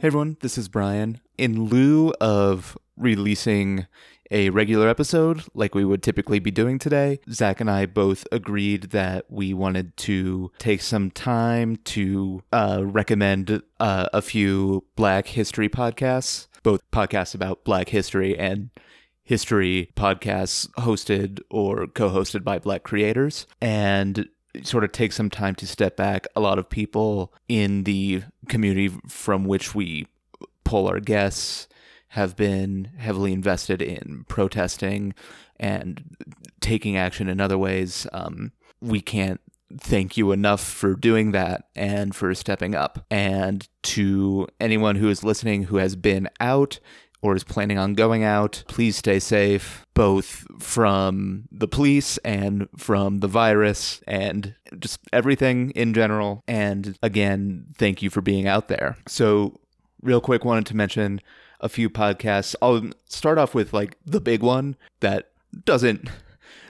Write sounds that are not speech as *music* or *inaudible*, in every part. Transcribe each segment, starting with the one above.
Hey everyone, this is Brian. In lieu of releasing a regular episode like we would typically be doing today, Zach and I both agreed that we wanted to take some time to uh, recommend uh, a few Black history podcasts, both podcasts about Black history and history podcasts hosted or co hosted by Black creators. And sort of take some time to step back. A lot of people in the community from which we pull our guests have been heavily invested in protesting and taking action in other ways. Um, we can't thank you enough for doing that and for stepping up. And to anyone who is listening who has been out or is planning on going out, please stay safe, both from the police and from the virus and just everything in general. And again, thank you for being out there. So, real quick, wanted to mention a few podcasts. I'll start off with like the big one that doesn't,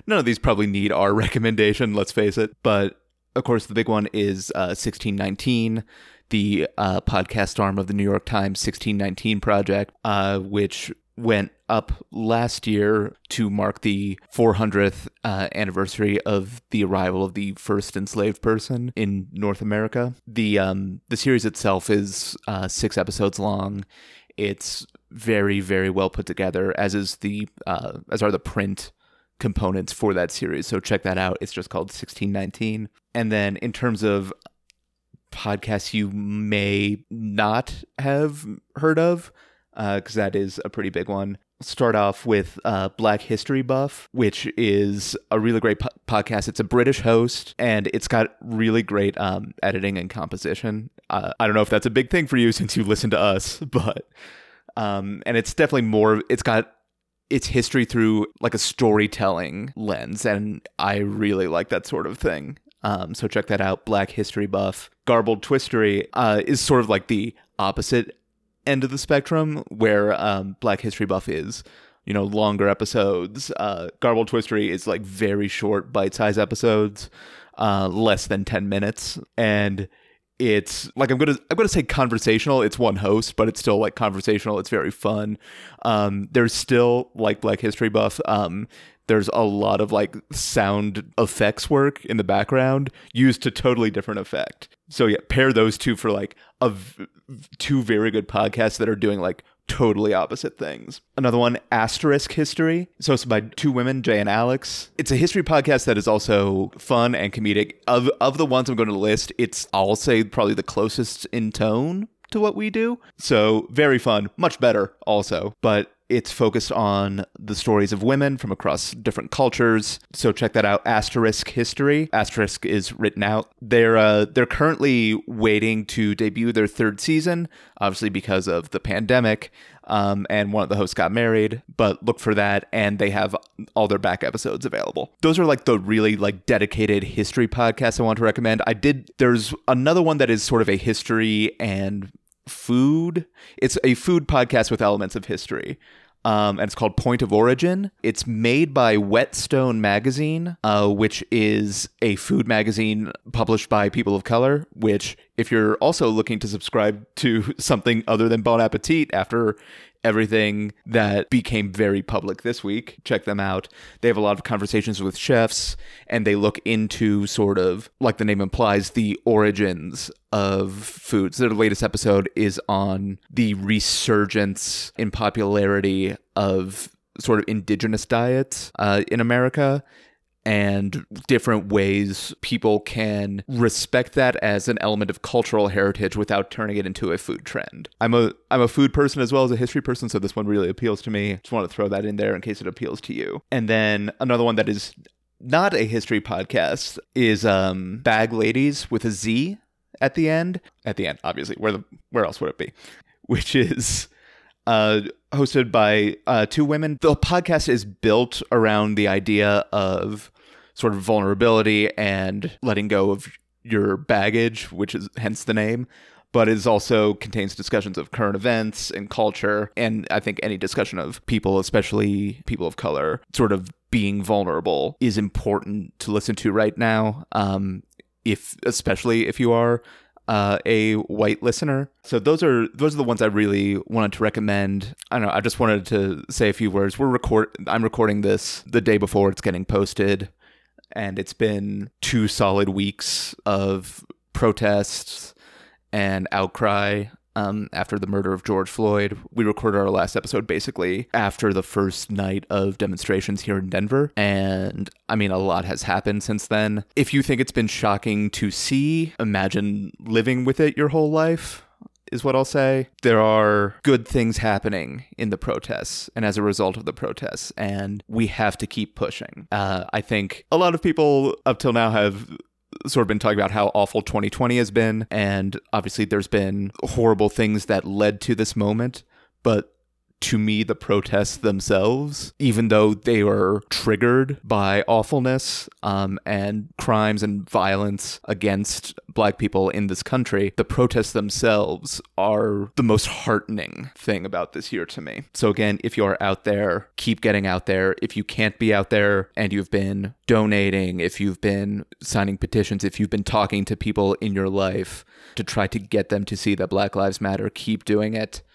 none of these probably need our *laughs* recommendation, let's face it. But of course, the big one is uh, 1619 the uh, podcast arm of the New York Times 1619 Project, uh, which went up last year to mark the 400th uh, anniversary of the arrival of the first enslaved person in North America. The um, the series itself is uh, six episodes long. It's very very well put together, as is the uh, as are the print components for that series. So check that out. It's just called 1619. And then in terms of podcasts you may not have heard of, because uh, that is a pretty big one. Start off with uh, Black History Buff, which is a really great po- podcast. It's a British host, and it's got really great um, editing and composition. Uh, I don't know if that's a big thing for you since you listen to us, *laughs* but um, and it's definitely more. It's got its history through like a storytelling lens, and I really like that sort of thing. Um, so check that out. Black History Buff. Garbled Twistory uh, is sort of like the opposite end of the spectrum, where um, Black History Buff is, you know, longer episodes. Uh, Garbled Twistory is like very short, bite-sized episodes, uh, less than ten minutes, and it's like I'm gonna I'm gonna say conversational. It's one host, but it's still like conversational. It's very fun. Um, there's still like Black History Buff. Um, there's a lot of like sound effects work in the background used to totally different effect. So yeah, pair those two for like a v- two very good podcasts that are doing like totally opposite things. Another one, Asterisk History. So it's by two women, Jay and Alex. It's a history podcast that is also fun and comedic. Of of the ones I'm going to list, it's I'll say probably the closest in tone to what we do. So very fun, much better also. But it's focused on the stories of women from across different cultures. So check that out. Asterisk History. Asterisk is written out. They're uh, they're currently waiting to debut their third season, obviously because of the pandemic. Um, and one of the hosts got married, but look for that, and they have all their back episodes available. Those are like the really like dedicated history podcasts I want to recommend. I did. There's another one that is sort of a history and food. It's a food podcast with elements of history. Um, and it's called Point of Origin. It's made by Whetstone Magazine, uh, which is a food magazine published by people of color. Which, if you're also looking to subscribe to *laughs* something other than Bon Appetit after everything that became very public this week. Check them out. They have a lot of conversations with chefs and they look into sort of, like the name implies, the origins of foods. Their latest episode is on the resurgence in popularity of sort of indigenous diets uh, in America and different ways people can respect that as an element of cultural heritage without turning it into a food trend. I'm a I'm a food person as well as a history person, so this one really appeals to me. Just want to throw that in there in case it appeals to you. And then another one that is not a history podcast is um Bag Ladies with a Z at the end. At the end, obviously. Where the where else would it be? *laughs* Which is uh, hosted by uh, two women. The podcast is built around the idea of sort of vulnerability and letting go of your baggage, which is hence the name. but it also contains discussions of current events and culture. And I think any discussion of people, especially people of color, sort of being vulnerable is important to listen to right now. Um, if especially if you are uh, a white listener. So those are those are the ones I really wanted to recommend. I don't know. I just wanted to say a few words. We're record. I'm recording this the day before it's getting posted, and it's been two solid weeks of protests and outcry um, after the murder of George Floyd. We recorded our last episode basically after the first night of demonstrations here in Denver. And I mean, a lot has happened since then. If you think it's been shocking to see, imagine living with it your whole life is what I'll say. There are good things happening in the protests and as a result of the protests, and we have to keep pushing. Uh, I think a lot of people up till now have sort of been talking about how awful 2020 has been. And obviously, there's been horrible things that led to this moment. But to me, the protests themselves, even though they were triggered by awfulness um, and crimes and violence against black people in this country, the protests themselves are the most heartening thing about this year to me. So, again, if you are out there, keep getting out there. If you can't be out there and you've been donating, if you've been signing petitions, if you've been talking to people in your life to try to get them to see that Black Lives Matter, keep doing it